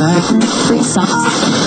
Initialize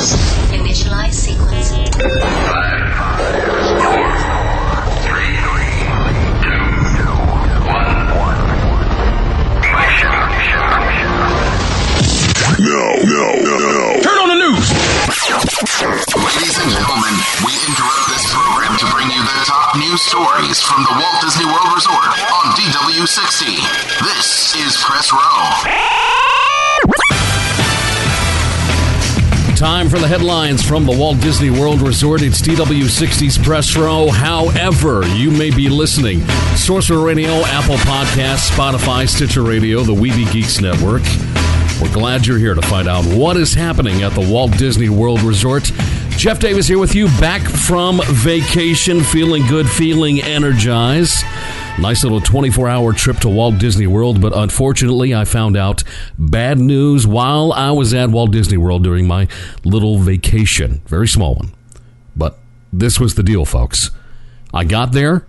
for the headlines from the Walt Disney World Resort. It's DW60's Press Row. However, you may be listening. Sorcerer Radio, Apple Podcasts, Spotify, Stitcher Radio, the Weeby Geeks Network. We're glad you're here to find out what is happening at the Walt Disney World Resort. Jeff Davis here with you, back from vacation, feeling good, feeling energized. Nice little 24 hour trip to Walt Disney World, but unfortunately, I found out bad news while I was at Walt Disney World during my little vacation. Very small one. But this was the deal, folks. I got there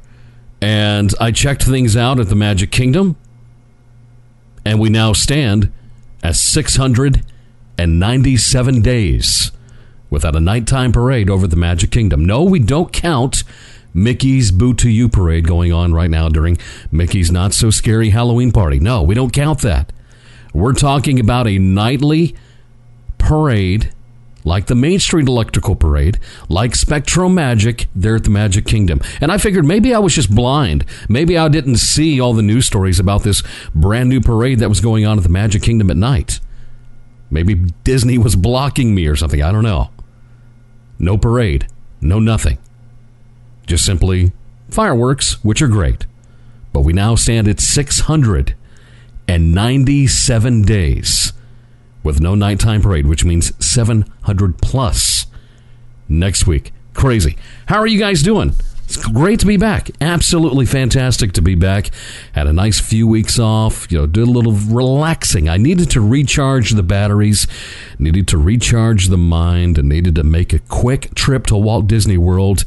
and I checked things out at the Magic Kingdom, and we now stand at 697 days without a nighttime parade over the Magic Kingdom. No, we don't count Mickey's Boo to You parade going on right now during Mickey's Not So Scary Halloween party. No, we don't count that. We're talking about a nightly parade like the Main Street Electrical Parade, like Spectro Magic there at the Magic Kingdom. And I figured maybe I was just blind. Maybe I didn't see all the news stories about this brand new parade that was going on at the Magic Kingdom at night. Maybe Disney was blocking me or something. I don't know. No parade, no nothing. Just simply fireworks, which are great. But we now stand at 697 days with no nighttime parade, which means 700 plus next week. Crazy. How are you guys doing? It's great to be back. Absolutely fantastic to be back. Had a nice few weeks off. You know, did a little relaxing. I needed to recharge the batteries, needed to recharge the mind, and needed to make a quick trip to Walt Disney World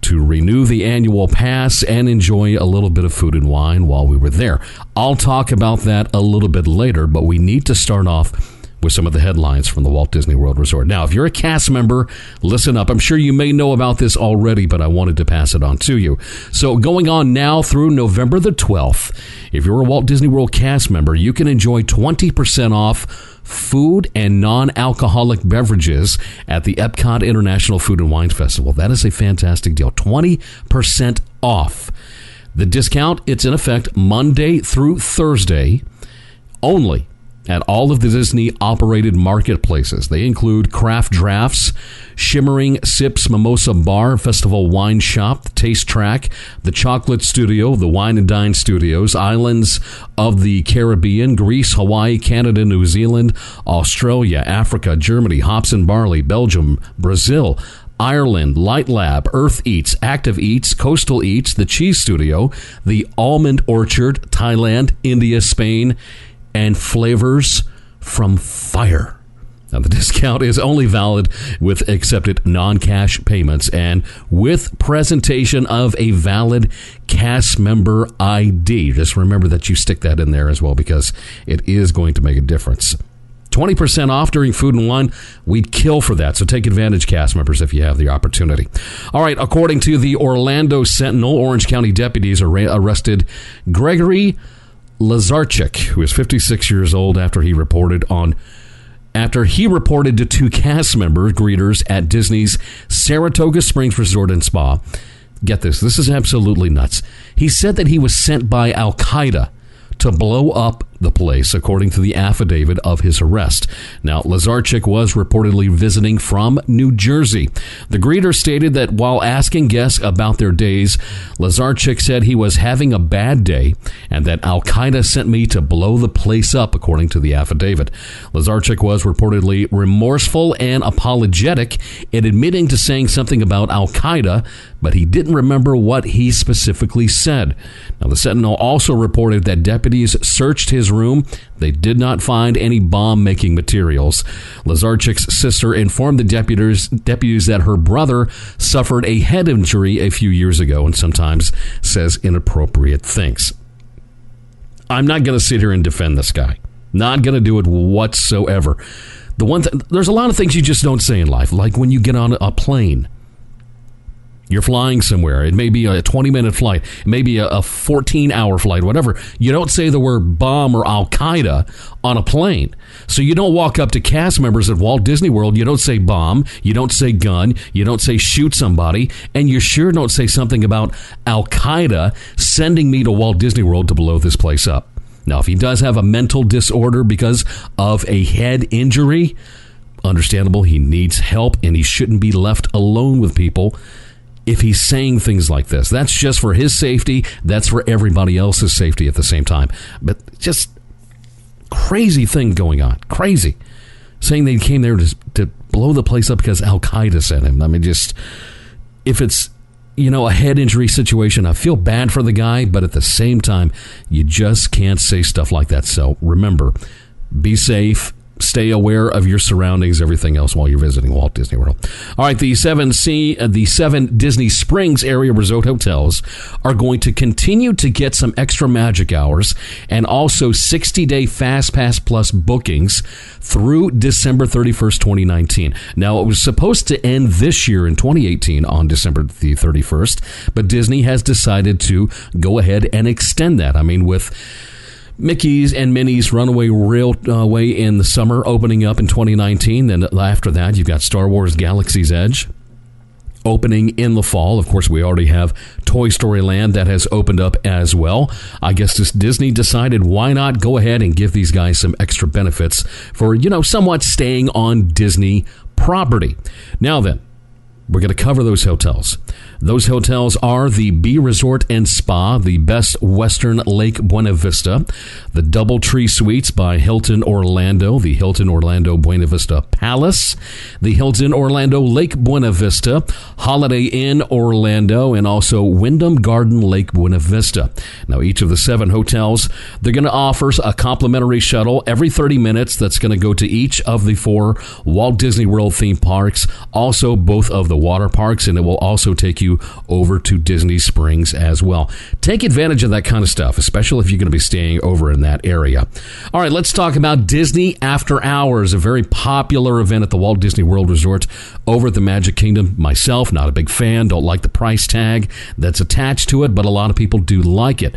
to renew the annual pass and enjoy a little bit of food and wine while we were there. I'll talk about that a little bit later, but we need to start off with some of the headlines from the Walt Disney World Resort. Now, if you're a cast member, listen up. I'm sure you may know about this already, but I wanted to pass it on to you. So, going on now through November the 12th, if you're a Walt Disney World cast member, you can enjoy 20% off food and non alcoholic beverages at the Epcot International Food and Wine Festival. That is a fantastic deal. 20% off. The discount, it's in effect Monday through Thursday only at all of the Disney operated marketplaces. They include Craft Drafts, Shimmering Sips Mimosa Bar, Festival Wine Shop, the Taste Track, the Chocolate Studio, the Wine and Dine Studios, Islands of the Caribbean, Greece, Hawaii, Canada, New Zealand, Australia, Africa, Germany, Hops and Barley, Belgium, Brazil, Ireland, Light Lab, Earth Eats, Active Eats, Coastal Eats, The Cheese Studio, The Almond Orchard, Thailand, India, Spain, and flavors from fire. Now, the discount is only valid with accepted non cash payments and with presentation of a valid cast member ID. Just remember that you stick that in there as well because it is going to make a difference. 20% off during food and wine. We'd kill for that. So take advantage, cast members, if you have the opportunity. All right. According to the Orlando Sentinel, Orange County deputies arrested Gregory Lazarchik, who is 56 years old after he reported on after he reported to two cast members, greeters at Disney's Saratoga Springs Resort and Spa. Get this, this is absolutely nuts. He said that he was sent by Al Qaeda to blow up the place, according to the affidavit of his arrest. Now, Lazarchik was reportedly visiting from New Jersey. The greeter stated that while asking guests about their days, Lazarchik said he was having a bad day and that Al Qaeda sent me to blow the place up, according to the affidavit. Lazarchik was reportedly remorseful and apologetic in admitting to saying something about Al Qaeda, but he didn't remember what he specifically said. Now, the Sentinel also reported that deputies searched his room. They did not find any bomb making materials. Lazarchik's sister informed the deputies, deputies that her brother suffered a head injury a few years ago and sometimes says inappropriate things. I'm not going to sit here and defend this guy. Not going to do it whatsoever. The one th- there's a lot of things you just don't say in life, like when you get on a plane. You're flying somewhere. It may be a 20 minute flight, it may be a, a 14 hour flight, whatever. You don't say the word bomb or Al Qaeda on a plane. So you don't walk up to cast members at Walt Disney World. You don't say bomb. You don't say gun. You don't say shoot somebody. And you sure don't say something about Al Qaeda sending me to Walt Disney World to blow this place up. Now, if he does have a mental disorder because of a head injury, understandable. He needs help and he shouldn't be left alone with people if he's saying things like this. That's just for his safety. That's for everybody else's safety at the same time. But just crazy thing going on. Crazy. Saying they came there to, to blow the place up because Al Qaeda sent him. I mean, just if it's you know a head injury situation, I feel bad for the guy, but at the same time, you just can't say stuff like that. So remember, be safe stay aware of your surroundings, everything else while you're visiting Walt Disney World. All right, the seven C, uh, the seven Disney Springs area resort hotels are going to continue to get some extra magic hours and also 60 day Fast Pass Plus bookings through December 31st, 2019. Now, it was supposed to end this year in 2018 on December the 31st, but Disney has decided to go ahead and extend that. I mean, with Mickey's and Minnie's Runaway Railway in the summer, opening up in 2019. Then after that, you've got Star Wars Galaxy's Edge opening in the fall. Of course, we already have Toy Story Land that has opened up as well. I guess this Disney decided why not go ahead and give these guys some extra benefits for, you know, somewhat staying on Disney property. Now then, we're going to cover those hotels. Those hotels are the B Resort and Spa, the Best Western Lake Buena Vista, the Doubletree Suites by Hilton Orlando, the Hilton Orlando Buena Vista Palace, the Hilton Orlando Lake Buena Vista, Holiday Inn Orlando, and also Wyndham Garden Lake Buena Vista. Now, each of the seven hotels, they're going to offer a complimentary shuttle every 30 minutes that's going to go to each of the four Walt Disney World theme parks, also both of the water parks, and it will also take you you over to Disney Springs as well. Take advantage of that kind of stuff, especially if you're going to be staying over in that area. All right, let's talk about Disney After Hours, a very popular event at the Walt Disney World Resort over at the Magic Kingdom. Myself, not a big fan, don't like the price tag that's attached to it, but a lot of people do like it.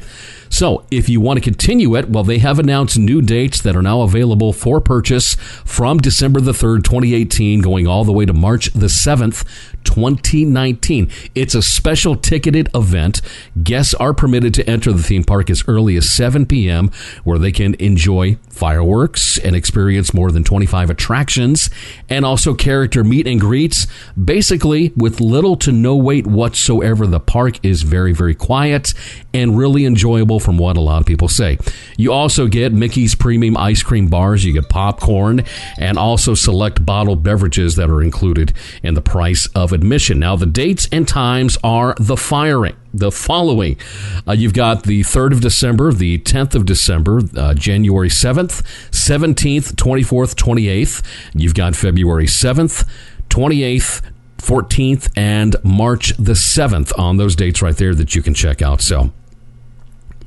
So, if you want to continue it, well, they have announced new dates that are now available for purchase from December the 3rd, 2018, going all the way to March the 7th, 2019. It's a special ticketed event. Guests are permitted to enter the theme park as early as 7 p.m., where they can enjoy fireworks and experience more than 25 attractions and also character meet and greets. Basically, with little to no wait whatsoever, the park is very, very quiet and really enjoyable from what a lot of people say. You also get Mickey's premium ice cream bars, you get popcorn, and also select bottled beverages that are included in the price of admission. Now, the dates and times are the firing the following. Uh, you've got the 3rd of December, the 10th of December, uh, January 7th, 17th, 24th, 28th. You've got February 7th, 28th, 14th, and March the 7th on those dates right there that you can check out. So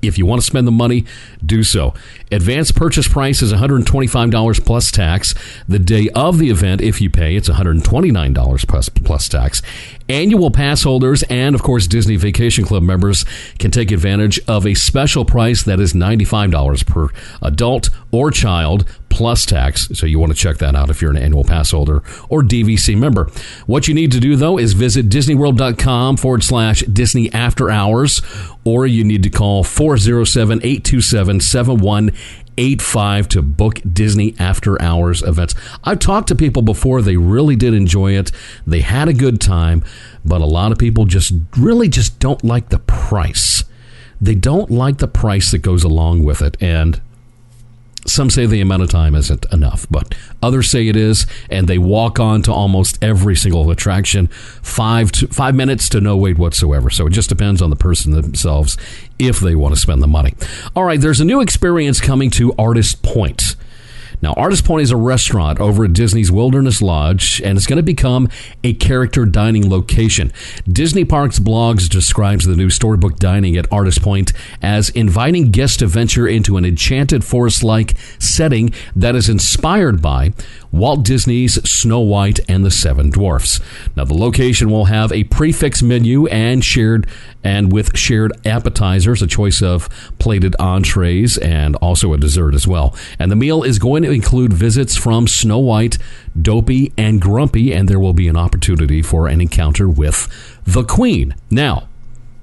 if you want to spend the money, do so. Advance purchase price is $125 plus tax. The day of the event, if you pay, it's $129 plus, plus tax. Annual pass holders and, of course, Disney Vacation Club members can take advantage of a special price that is $95 per adult or child plus tax. So you want to check that out if you're an annual pass holder or DVC member. What you need to do, though, is visit disneyworld.com forward slash Disney After Hours, or you need to call 407 827 7185 to book Disney After Hours events. I've talked to people before, they really did enjoy it. They had a good time, but a lot of people just really just don't like the price. They don't like the price that goes along with it. And some say the amount of time isn't enough, but others say it is, and they walk on to almost every single attraction, five to, five minutes to no wait whatsoever. So it just depends on the person themselves if they want to spend the money. All right, there's a new experience coming to Artist Point. Now, Artist Point is a restaurant over at Disney's Wilderness Lodge, and it's going to become a character dining location. Disney Parks Blogs describes the new storybook dining at Artist Point as inviting guests to venture into an enchanted forest like setting that is inspired by Walt Disney's Snow White and the Seven Dwarfs. Now, the location will have a prefix menu and shared and with shared appetizers, a choice of plated entrees, and also a dessert as well. And the meal is going to include visits from Snow White, Dopey, and Grumpy, and there will be an opportunity for an encounter with the Queen. Now,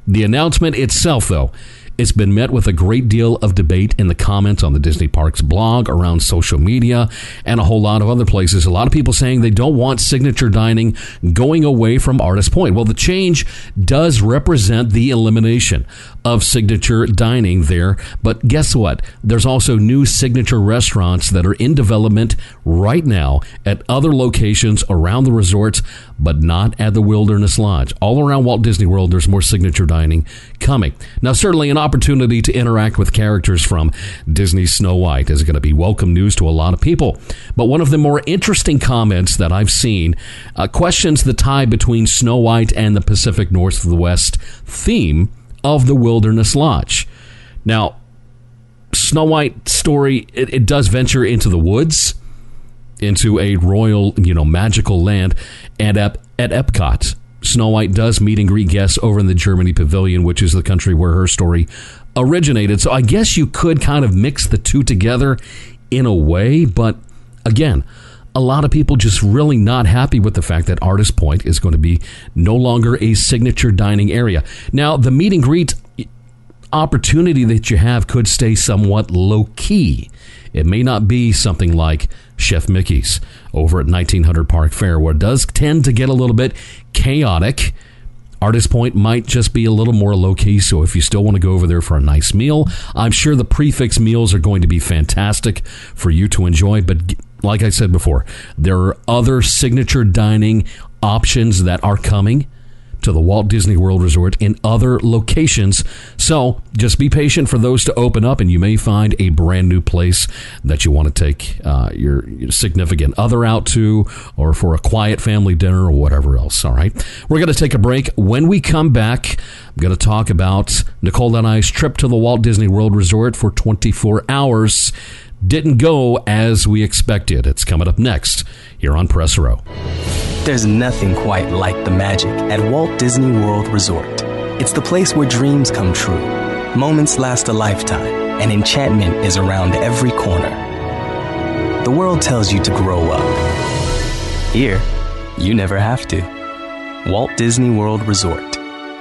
the announcement itself, though, it's been met with a great deal of debate in the comments on the Disney Parks blog, around social media, and a whole lot of other places. A lot of people saying they don't want signature dining going away from Artist Point. Well, the change does represent the elimination of signature dining there. But guess what? There's also new signature restaurants that are in development right now at other locations around the resorts, but not at the Wilderness Lodge. All around Walt Disney World, there's more signature dining coming. Now, certainly an opportunity to interact with characters from Disney's Snow White is going to be welcome news to a lot of people. But one of the more interesting comments that I've seen uh, questions the tie between Snow White and the Pacific Northwest theme of the Wilderness Lodge. Now, Snow White story, it, it does venture into the woods, into a royal, you know, magical land, and at, at Epcot. Snow White does meet and greet guests over in the Germany Pavilion, which is the country where her story originated. So I guess you could kind of mix the two together in a way, but again, a lot of people just really not happy with the fact that Artist Point is going to be no longer a signature dining area. Now, the meet and greet opportunity that you have could stay somewhat low key. It may not be something like Chef Mickey's over at 1900 Park Fare, where it does tend to get a little bit chaotic. Artist Point might just be a little more low key, so if you still want to go over there for a nice meal, I'm sure the prefix meals are going to be fantastic for you to enjoy. But like I said before, there are other signature dining options that are coming to the Walt Disney World Resort in other locations. So just be patient for those to open up, and you may find a brand new place that you want to take uh, your, your significant other out to, or for a quiet family dinner, or whatever else. All right. We're going to take a break. When we come back, I'm going to talk about Nicole and I's trip to the Walt Disney World Resort for 24 hours didn't go as we expected. It's coming up next here on Press Row. There's nothing quite like the magic at Walt Disney World Resort. It's the place where dreams come true, moments last a lifetime, and enchantment is around every corner. The world tells you to grow up. Here, you never have to. Walt Disney World Resort.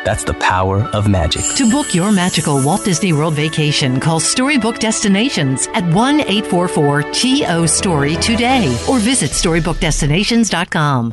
That's the power of magic. To book your magical Walt Disney World vacation, call Storybook Destinations at 1 844 TO Story today or visit StorybookDestinations.com.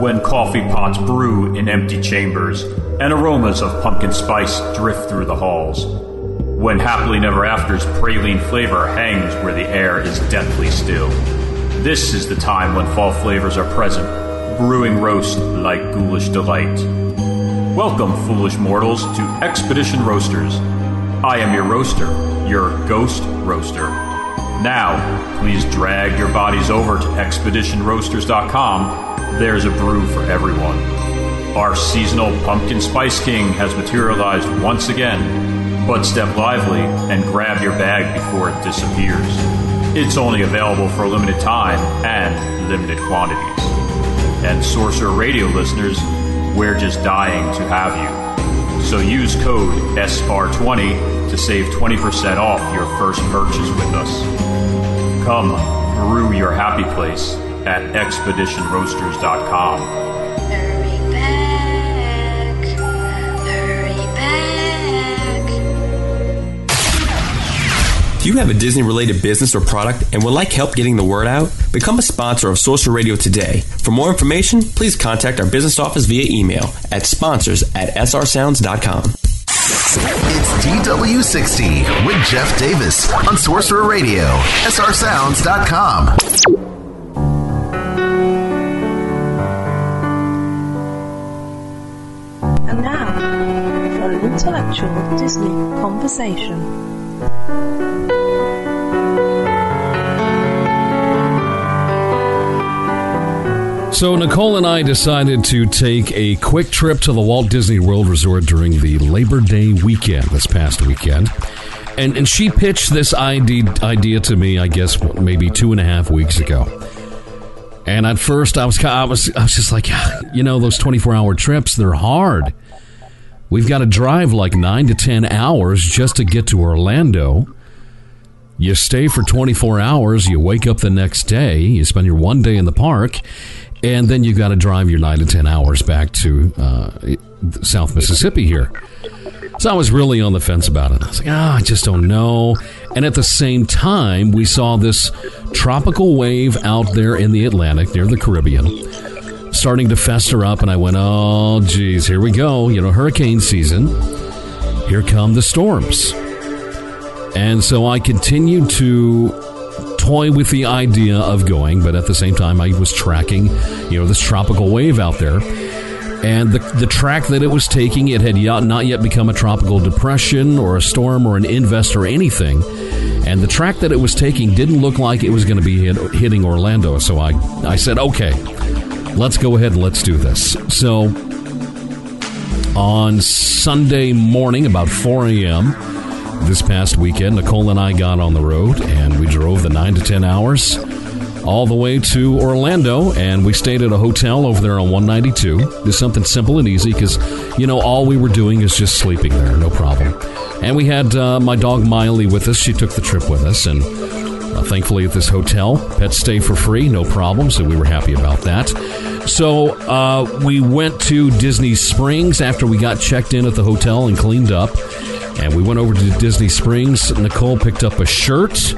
When coffee pots brew in empty chambers and aromas of pumpkin spice drift through the halls. When happily never after's praline flavor hangs where the air is deathly still. This is the time when fall flavors are present, brewing roast like ghoulish delight. Welcome, foolish mortals, to Expedition Roasters. I am your roaster, your ghost roaster. Now, please drag your bodies over to expeditionroasters.com. There's a brew for everyone. Our seasonal Pumpkin Spice King has materialized once again, but step lively and grab your bag before it disappears. It's only available for a limited time and limited quantities. And Sorcerer Radio listeners, we're just dying to have you. So use code SR20 to save 20% off your first purchase with us. Come, brew your happy place at expeditionroasters.com. Hurry back. Hurry back. Do you have a Disney related business or product and would like help getting the word out? Become a sponsor of Sorcerer Radio today. For more information, please contact our business office via email at sponsors at srsounds.com. It's DW60 with Jeff Davis on Sorcerer Radio, srsounds.com. And now, for an intellectual Disney conversation. So, Nicole and I decided to take a quick trip to the Walt Disney World Resort during the Labor Day weekend this past weekend. And, and she pitched this idea, to me, I guess, maybe two and a half weeks ago. And at first, I was, I was, I was just like, you know, those 24 hour trips, they're hard. We've got to drive like nine to 10 hours just to get to Orlando. You stay for 24 hours, you wake up the next day, you spend your one day in the park, and then you've got to drive your nine to ten hours back to uh, South Mississippi here. So I was really on the fence about it. I was like, ah, I just don't know. And at the same time, we saw this tropical wave out there in the Atlantic near the Caribbean starting to fester up, and I went, oh, geez, here we go. You know, hurricane season. Here come the storms. And so I continued to toy with the idea of going, but at the same time, I was tracking, you know, this tropical wave out there. And the, the track that it was taking, it had not yet become a tropical depression or a storm or an invest or anything. And the track that it was taking didn't look like it was going to be hit, hitting Orlando. So I, I said, okay, let's go ahead and let's do this. So on Sunday morning, about 4 a.m., this past weekend, Nicole and I got on the road and we drove the 9 to 10 hours all the way to Orlando and we stayed at a hotel over there on 192. Just something simple and easy because, you know, all we were doing is just sleeping there, no problem. And we had uh, my dog Miley with us. She took the trip with us and uh, thankfully at this hotel, pets stay for free, no problem, so we were happy about that. So uh, we went to Disney Springs after we got checked in at the hotel and cleaned up. And we went over to Disney Springs. Nicole picked up a shirt.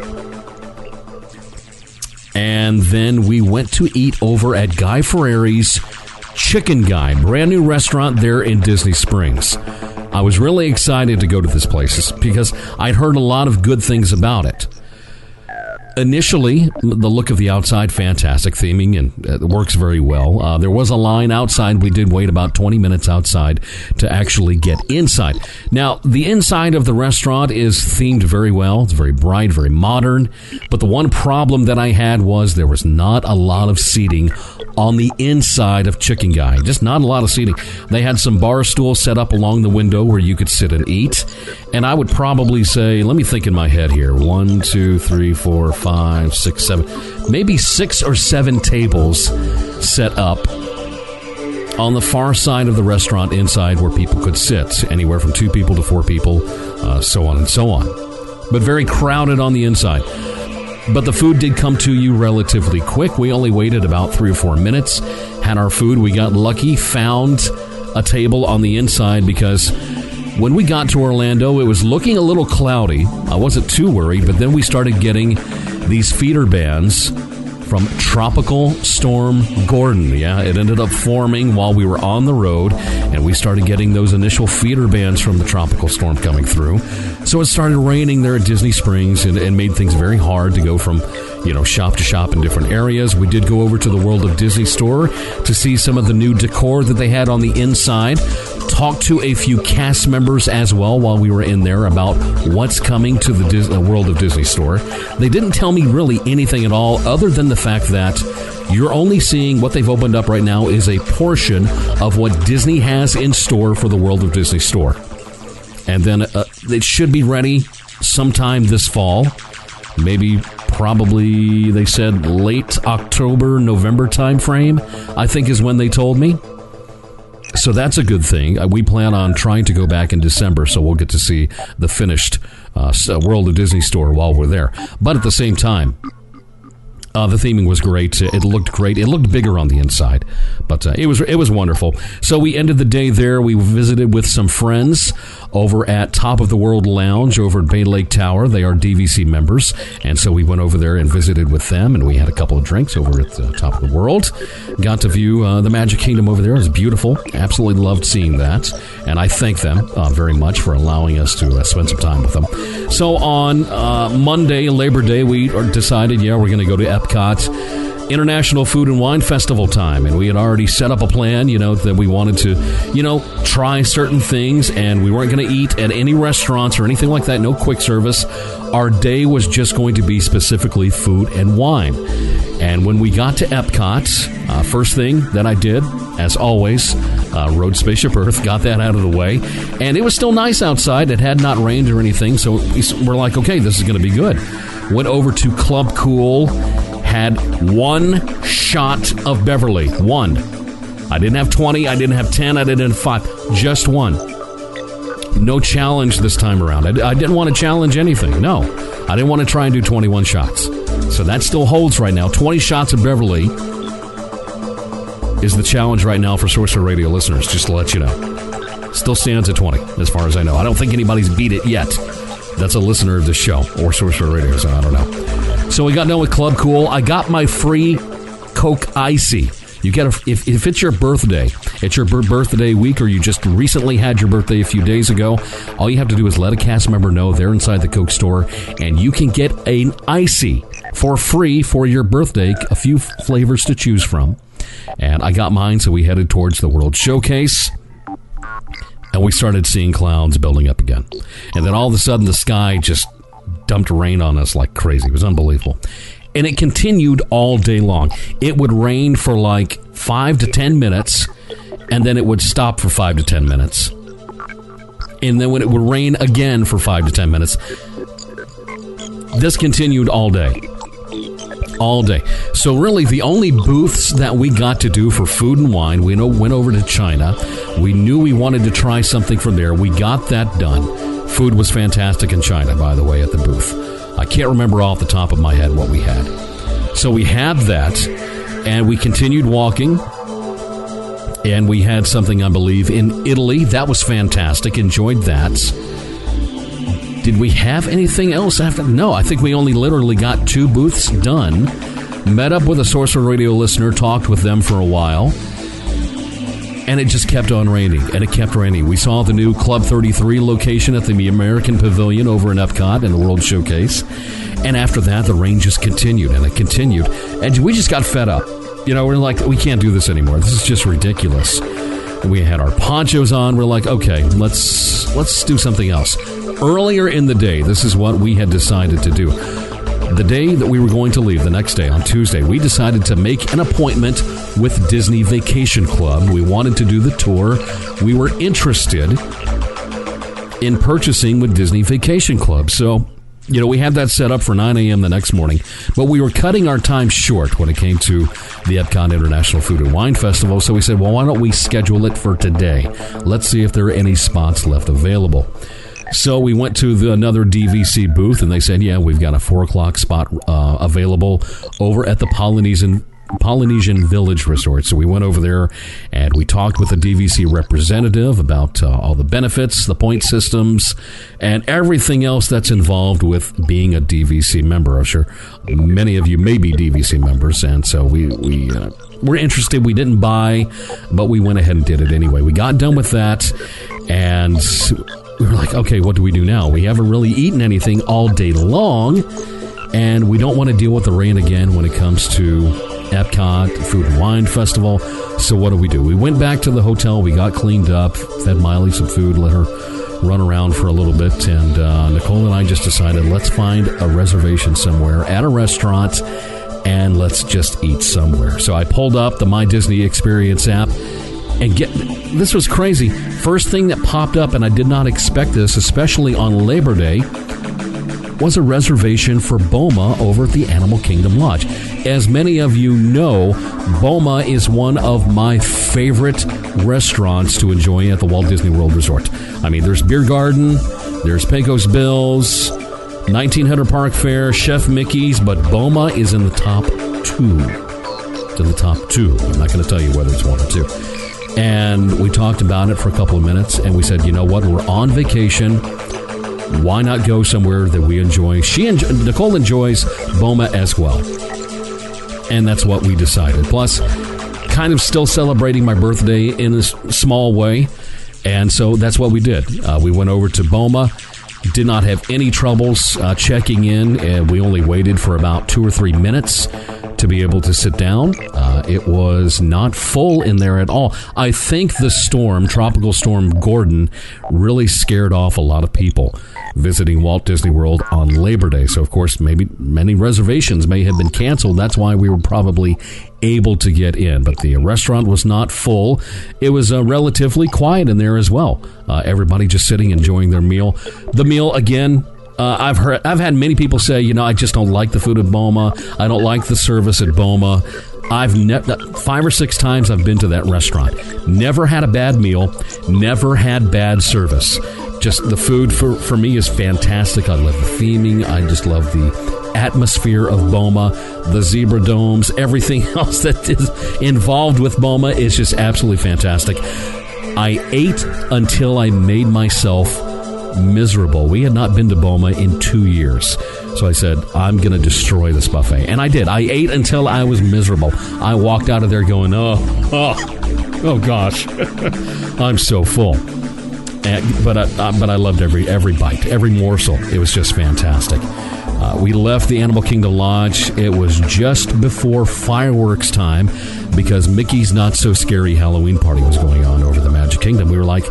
And then we went to eat over at Guy Fieri's Chicken Guy, brand new restaurant there in Disney Springs. I was really excited to go to this place because I'd heard a lot of good things about it initially, the look of the outside, fantastic theming, and it works very well. Uh, there was a line outside. We did wait about 20 minutes outside to actually get inside. Now, the inside of the restaurant is themed very well. It's very bright, very modern. But the one problem that I had was there was not a lot of seating on the inside of Chicken Guy. Just not a lot of seating. They had some bar stools set up along the window where you could sit and eat. And I would probably say, let me think in my head here one, two, three, four, five, six, seven, maybe six or seven tables set up on the far side of the restaurant inside where people could sit, anywhere from two people to four people, uh, so on and so on. But very crowded on the inside. But the food did come to you relatively quick. We only waited about three or four minutes, had our food. We got lucky, found a table on the inside because when we got to Orlando, it was looking a little cloudy. I wasn't too worried, but then we started getting these feeder bands from Tropical Storm Gordon. Yeah, it ended up forming while we were on the road, and we started getting those initial feeder bands from the tropical storm coming through. So it started raining there at Disney Springs and, and made things very hard to go from you know, shop to shop in different areas. We did go over to the World of Disney store to see some of the new decor that they had on the inside. Talked to a few cast members as well while we were in there about what's coming to the Disney, World of Disney store. They didn't tell me really anything at all other than the fact that you're only seeing what they've opened up right now is a portion of what Disney has in store for the World of Disney store. And then uh, it should be ready sometime this fall. Maybe probably they said late October, November timeframe, I think is when they told me. So that's a good thing. Uh, we plan on trying to go back in December, so we'll get to see the finished uh, World of Disney store while we're there. But at the same time, uh, the theming was great. It looked great. It looked bigger on the inside, but uh, it was it was wonderful. So we ended the day there. We visited with some friends over at Top of the World Lounge over at Bay Lake Tower. They are DVC members, and so we went over there and visited with them, and we had a couple of drinks over at the Top of the World. Got to view uh, the Magic Kingdom over there. It was beautiful. Absolutely loved seeing that, and I thank them uh, very much for allowing us to uh, spend some time with them. So on uh, Monday, Labor Day, we decided, yeah, we're going to go to Epcot. International Food and Wine Festival time, and we had already set up a plan, you know, that we wanted to, you know, try certain things, and we weren't going to eat at any restaurants or anything like that, no quick service. Our day was just going to be specifically food and wine. And when we got to Epcot, uh, first thing that I did, as always, uh, rode Spaceship Earth, got that out of the way, and it was still nice outside. It had not rained or anything, so we- we're like, okay, this is going to be good. Went over to Club Cool, had one shot of Beverly. One. I didn't have 20, I didn't have 10, I didn't have 5. Just one. No challenge this time around. I, I didn't want to challenge anything. No. I didn't want to try and do 21 shots. So that still holds right now. 20 shots of Beverly is the challenge right now for Sorcerer Radio listeners, just to let you know. Still stands at 20, as far as I know. I don't think anybody's beat it yet. That's a listener of the show or Sorcerer Radio, so I don't know. So we got done with Club Cool. I got my free Coke Icy. You get a, if, if it's your birthday, it's your bir- birthday week, or you just recently had your birthday a few days ago, all you have to do is let a cast member know they're inside the Coke store, and you can get an icy for free for your birthday. A few flavors to choose from, and I got mine, so we headed towards the World Showcase and we started seeing clouds building up again. And then all of a sudden, the sky just dumped rain on us like crazy. It was unbelievable. And it continued all day long. It would rain for like five to 10 minutes, and then it would stop for five to 10 minutes. And then when it would rain again for five to 10 minutes, this continued all day all day. So really, the only booths that we got to do for food and wine, we know went over to China. We knew we wanted to try something from there. We got that done. Food was fantastic in China, by the way, at the booth. I can't remember off the top of my head what we had. So we had that, and we continued walking. And we had something, I believe, in Italy. That was fantastic. Enjoyed that. Did we have anything else after? No, I think we only literally got two booths done. Met up with a Sorcerer Radio listener, talked with them for a while, and it just kept on raining, and it kept raining. We saw the new Club 33 location at the American Pavilion over in Epcot in the World Showcase, and after that, the rain just continued, and it continued, and we just got fed up. You know, we're like, we can't do this anymore. This is just ridiculous. We had our ponchos on. We're like, okay, let's let's do something else. Earlier in the day, this is what we had decided to do. The day that we were going to leave, the next day on Tuesday, we decided to make an appointment with Disney Vacation Club. We wanted to do the tour. We were interested in purchasing with Disney Vacation Club. So, you know, we had that set up for 9 a.m. the next morning, but we were cutting our time short when it came to the Epcot International Food and Wine Festival. So we said, well, why don't we schedule it for today? Let's see if there are any spots left available. So we went to the, another DVC booth, and they said, "Yeah, we've got a four o'clock spot uh, available over at the Polynesian Polynesian Village Resort." So we went over there, and we talked with the DVC representative about uh, all the benefits, the point systems, and everything else that's involved with being a DVC member. I'm sure many of you may be DVC members, and so we we. Uh, we're interested. We didn't buy, but we went ahead and did it anyway. We got done with that, and we were like, okay, what do we do now? We haven't really eaten anything all day long, and we don't want to deal with the rain again when it comes to Epcot Food and Wine Festival. So what do we do? We went back to the hotel. We got cleaned up, fed Miley some food, let her run around for a little bit, and uh, Nicole and I just decided let's find a reservation somewhere at a restaurant and let's just eat somewhere. So I pulled up the My Disney Experience app and get this was crazy. First thing that popped up, and I did not expect this, especially on Labor Day, was a reservation for Boma over at the Animal Kingdom Lodge. As many of you know, Boma is one of my favorite restaurants to enjoy at the Walt Disney World Resort. I mean, there's Beer Garden, there's Pecos Bills, 1900 Park Fare, Chef Mickey's, but Boma is in the top two. In the top two. I'm not going to tell you whether it's one or two. And we talked about it for a couple of minutes, and we said, you know what? We're on vacation. Why not go somewhere that we enjoy? She and Nicole enjoys Boma as well, and that's what we decided. Plus, kind of still celebrating my birthday in a small way, and so that's what we did. Uh, we went over to Boma. Did not have any troubles uh, checking in, and we only waited for about two or three minutes to be able to sit down. Uh, it was not full in there at all. I think the storm, Tropical Storm Gordon, really scared off a lot of people visiting Walt Disney World on Labor Day. So, of course, maybe many reservations may have been canceled. That's why we were probably able to get in. But the restaurant was not full. It was uh, relatively quiet in there as well. Uh, everybody just sitting, enjoying their meal. The meal, again, uh, I've heard, I've had many people say, you know, I just don't like the food at Boma. I don't like the service at Boma. I've never five or six times I've been to that restaurant. Never had a bad meal. Never had bad service. Just the food for for me is fantastic. I love the theming. I just love the atmosphere of Boma, the zebra domes, everything else that is involved with Boma is just absolutely fantastic. I ate until I made myself miserable. We had not been to Boma in two years. So I said, I'm going to destroy this buffet. And I did. I ate until I was miserable. I walked out of there going, oh, oh, oh gosh, I'm so full. And, but, I, but I loved every, every bite, every morsel. It was just fantastic. Uh, we left the Animal Kingdom Lodge. It was just before fireworks time because Mickey's Not So Scary Halloween party was going on over the Magic Kingdom. We were like,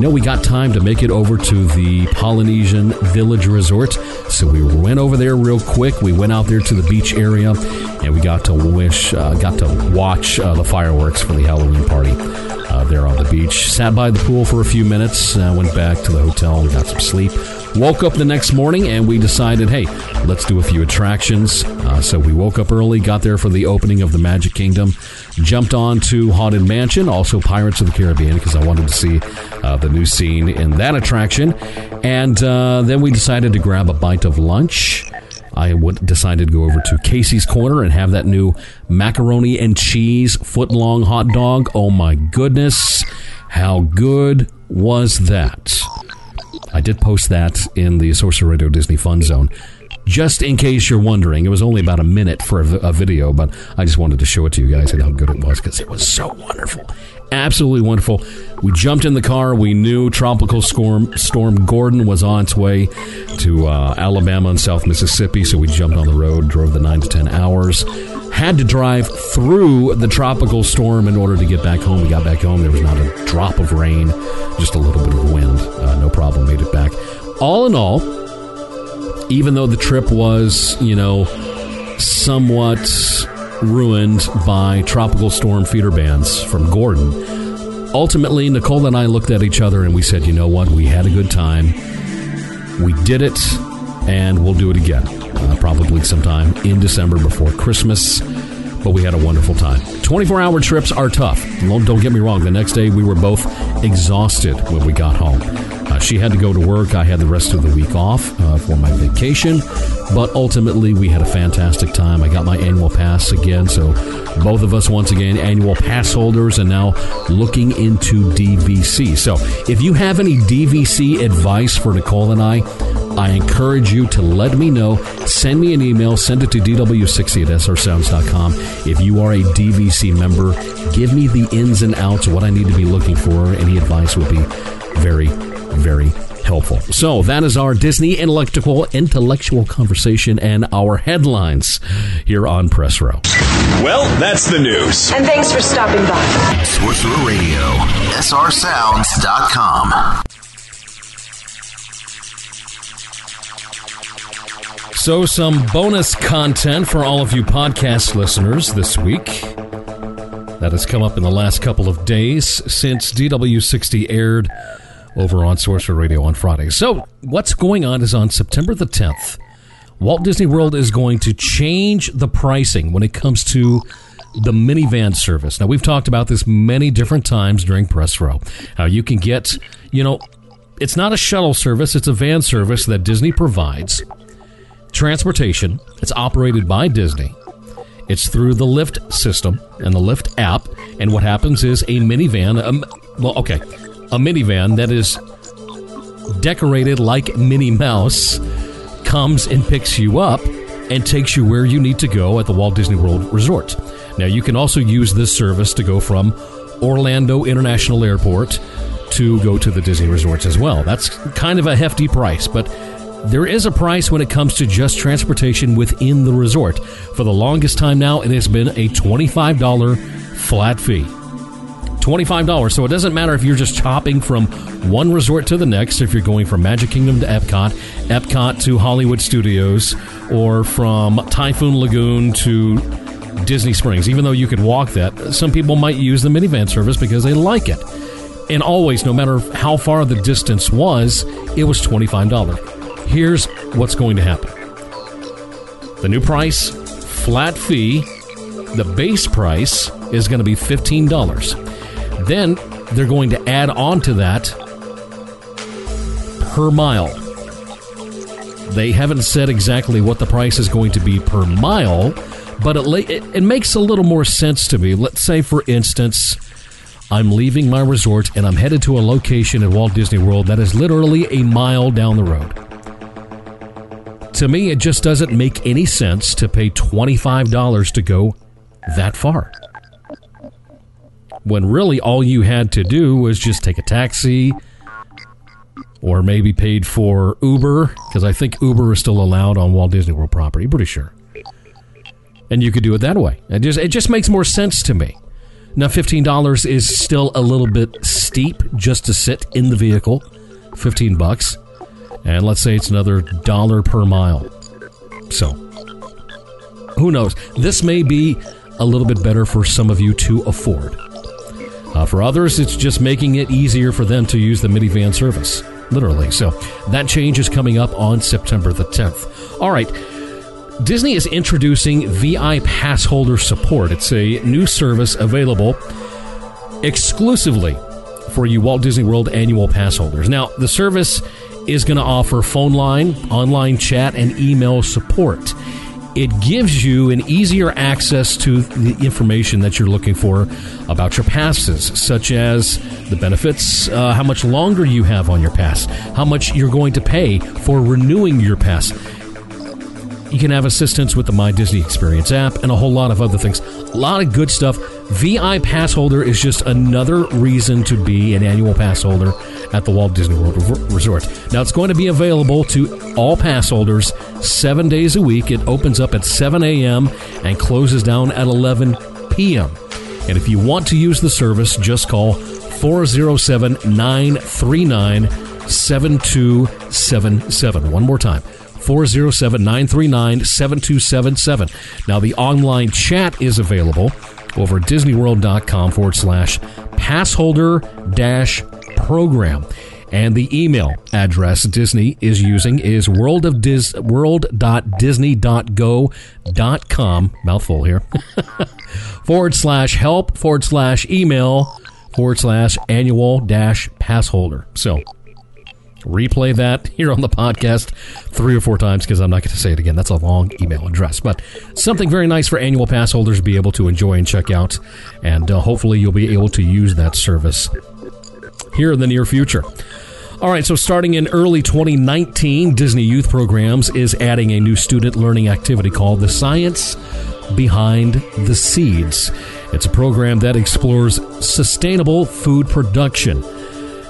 know, we got time to make it over to the Polynesian Village Resort. So we went over there real quick. We went out there to the beach area and we got to wish, uh, got to watch uh, the fireworks for the Halloween party uh, there on the beach. Sat by the pool for a few minutes, uh, went back to the hotel got some sleep. Woke up the next morning and we decided, hey, let's do a few attractions. Uh, so we woke up early, got there for the opening of the Magic Kingdom, jumped on to Haunted Mansion, also Pirates of the Caribbean, because I wanted to see uh, the new scene in that attraction. And uh, then we decided to grab a bite of lunch. I would, decided to go over to Casey's Corner and have that new macaroni and cheese foot long hot dog. Oh my goodness. How good was that? I did post that in the Sorcerer Radio Disney Fun Zone. Just in case you're wondering, it was only about a minute for a, a video, but I just wanted to show it to you guys and how good it was because it was so wonderful. Absolutely wonderful. We jumped in the car. We knew Tropical Storm, Storm Gordon was on its way to uh, Alabama and South Mississippi, so we jumped on the road, drove the 9 to 10 hours. Had to drive through the tropical storm in order to get back home. We got back home. There was not a drop of rain, just a little bit of wind. Uh, no problem. Made it back. All in all, even though the trip was, you know, somewhat ruined by tropical storm feeder bands from Gordon, ultimately, Nicole and I looked at each other and we said, you know what? We had a good time. We did it, and we'll do it again. Uh, probably sometime in December before Christmas. But we had a wonderful time. 24 hour trips are tough. Don't don't get me wrong. The next day, we were both exhausted when we got home. Uh, she had to go to work. I had the rest of the week off uh, for my vacation. But ultimately, we had a fantastic time. I got my annual pass again. So, both of us, once again, annual pass holders, and now looking into DVC. So, if you have any DVC advice for Nicole and I, I encourage you to let me know. Send me an email. Send it to dw60 at srsounds.com. If you are a DVC member, give me the ins and outs, what I need to be looking for. Any advice would be very, very helpful. So that is our Disney intellectual intellectual conversation and our headlines here on Press Row. Well, that's the news. And thanks for stopping by. Sorcerer Radio, srsounds.com. So, some bonus content for all of you podcast listeners this week that has come up in the last couple of days since DW60 aired over on Sorcerer Radio on Friday. So, what's going on is on September the 10th, Walt Disney World is going to change the pricing when it comes to the minivan service. Now, we've talked about this many different times during Press Row. How you can get, you know, it's not a shuttle service, it's a van service that Disney provides transportation. It's operated by Disney. It's through the Lyft system and the Lyft app. And what happens is a minivan, um, well, okay, a minivan that is decorated like Minnie Mouse comes and picks you up and takes you where you need to go at the Walt Disney World Resort. Now, you can also use this service to go from Orlando International Airport to go to the Disney resorts as well. That's kind of a hefty price, but there is a price when it comes to just transportation within the resort. For the longest time now, it has been a $25 flat fee. $25. So it doesn't matter if you're just chopping from one resort to the next, if you're going from Magic Kingdom to Epcot, Epcot to Hollywood Studios, or from Typhoon Lagoon to Disney Springs. Even though you could walk that, some people might use the minivan service because they like it. And always, no matter how far the distance was, it was $25. Here's what's going to happen the new price, flat fee, the base price is going to be $15. Then they're going to add on to that per mile. They haven't said exactly what the price is going to be per mile, but it, it, it makes a little more sense to me. Let's say, for instance, I'm leaving my resort and I'm headed to a location at Walt Disney World that is literally a mile down the road. To me, it just doesn't make any sense to pay $25 to go that far when really all you had to do was just take a taxi or maybe paid for Uber because I think Uber is still allowed on Walt Disney World property. Pretty sure, and you could do it that way. It just it just makes more sense to me. Now, fifteen dollars is still a little bit steep just to sit in the vehicle. Fifteen bucks, and let's say it's another dollar per mile. So, who knows? This may be a little bit better for some of you to afford. Uh, for others, it's just making it easier for them to use the Minnie Van service, literally. So that change is coming up on September the 10th. All right. Disney is introducing VI pass holder support. It's a new service available exclusively for you Walt Disney World annual pass holders. Now, the service is going to offer phone line, online chat, and email support it gives you an easier access to the information that you're looking for about your passes, such as the benefits, uh, how much longer you have on your pass, how much you're going to pay for renewing your pass. You can have assistance with the My Disney Experience app and a whole lot of other things. A lot of good stuff. VI Pass Holder is just another reason to be an annual pass holder at the Walt Disney World Resort. Now, it's going to be available to all pass holders seven days a week. It opens up at 7 a.m. and closes down at 11 p.m. And if you want to use the service, just call 407 939 7277. One more time 407 939 7277. Now, the online chat is available over at disneyworld.com forward slash passholder dash program. And the email address Disney is using is world of dis, world.disney.go.com, mouthful here, forward slash help forward slash email forward slash annual dash passholder. So replay that here on the podcast three or four times because I'm not going to say it again. That's a long email address, but something very nice for annual pass holders to be able to enjoy and check out. And uh, hopefully, you'll be able to use that service here in the near future. All right, so starting in early 2019, Disney Youth Programs is adding a new student learning activity called The Science Behind the Seeds. It's a program that explores sustainable food production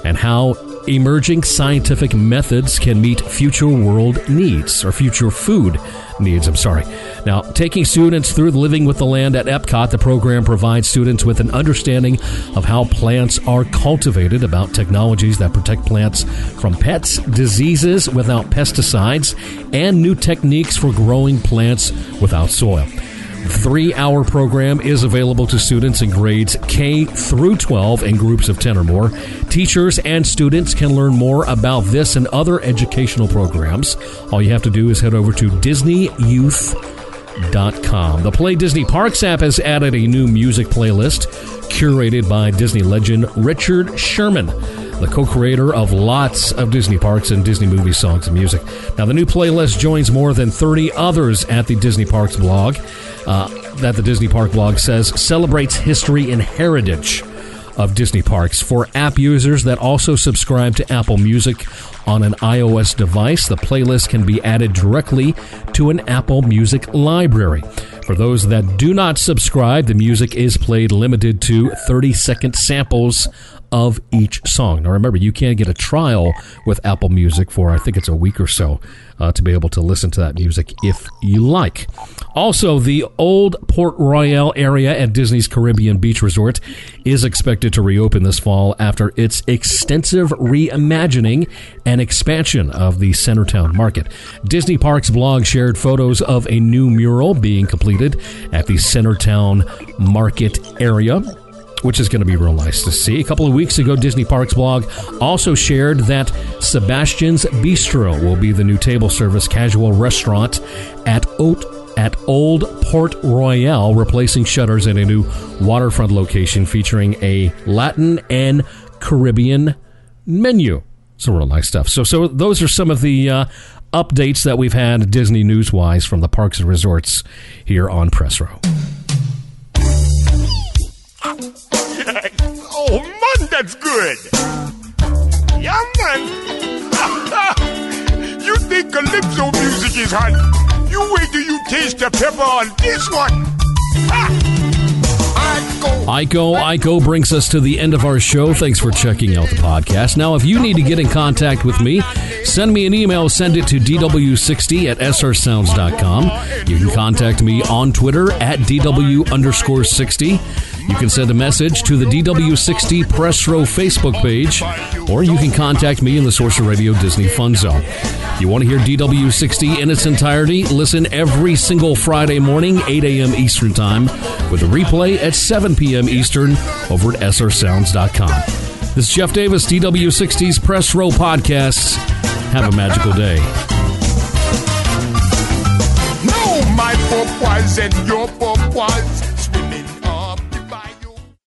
and how emerging scientific methods can meet future world needs or future food needs. I'm sorry. Now, taking students through Living with the Land at Epcot, the program provides students with an understanding of how plants are cultivated, about technologies that protect plants from pets, diseases without pesticides, and new techniques for growing plants without soil three hour program is available to students in grades K through 12 in groups of 10 or more. Teachers and students can learn more about this and other educational programs. All you have to do is head over to DisneyYouth.com. The Play Disney Parks app has added a new music playlist curated by Disney legend Richard Sherman the co creator of lots of Disney parks and Disney movie songs and music. Now, the new playlist joins more than 30 others at the Disney Parks blog uh, that the Disney Park blog says celebrates history and heritage of Disney parks. For app users that also subscribe to Apple Music on an iOS device, the playlist can be added directly to an Apple Music library. For those that do not subscribe, the music is played limited to 30 second samples of each song. Now, remember, you can get a trial with Apple Music for, I think it's a week or so, uh, to be able to listen to that music if you like. Also, the old Port Royale area at Disney's Caribbean Beach Resort is expected to reopen this fall after its extensive reimagining and expansion of the Centertown market. Disney Parks blog shared photos of a new mural being completed at the Centertown market area which is going to be real nice to see. A couple of weeks ago, Disney Parks blog also shared that Sebastian's Bistro will be the new table service casual restaurant at Oat at Old Port Royale, replacing Shutters in a new waterfront location featuring a Latin and Caribbean menu. So real nice stuff. So, so those are some of the uh, updates that we've had Disney news wise from the parks and resorts here on Press Row. That's good. Yeah, man. you think calypso music is hot? You wait till you taste the pepper on this one. Ha! Iko, Iko brings us to the end of our show. Thanks for checking out the podcast. Now, if you need to get in contact with me, send me an email. Send it to dw60 at srsounds.com. You can contact me on Twitter at dw underscore 60. You can send a message to the DW60 Press Row Facebook page, or you can contact me in the Sorcerer Radio Disney Fun Zone. You want to hear DW60 in its entirety? Listen every single Friday morning, 8 a.m. Eastern Time, with a replay at 7 p.m. Eastern over at srsounds.com. This is Jeff Davis, DW60's Press Row Podcasts. Have a magical day. No, my purpose and your purpose